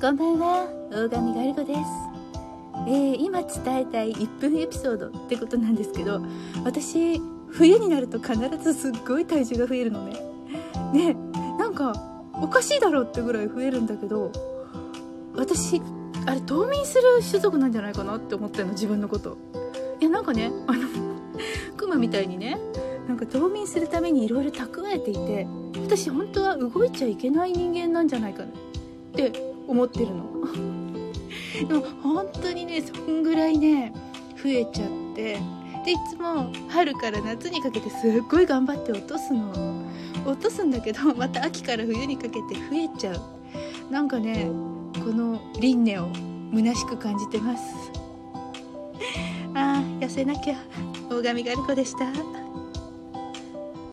こんばんは。大神ガルコです、えー、今伝えたい1分エピソードってことなんですけど私冬になると必ずすっごい体重が増えるのね。ねなんかおかしいだろってぐらい増えるんだけど私あれ冬眠する種族なんじゃないかなって思ってるの自分のこと。いやなんかねあのクマみたいにねなんか冬眠するためにいろいろ蓄えていて私本当は動いちゃいけない人間なんじゃないかなって思ってるの。でも本当にねそんぐらいね増えちゃって。でいつも春から夏にかけてすっごい頑張って落とすの。落とすんだけど また秋から冬にかけて増えちゃう。なんかねこの輪廻を虚しく感じてます。ああ痩せなきゃ。大神ガルコでした。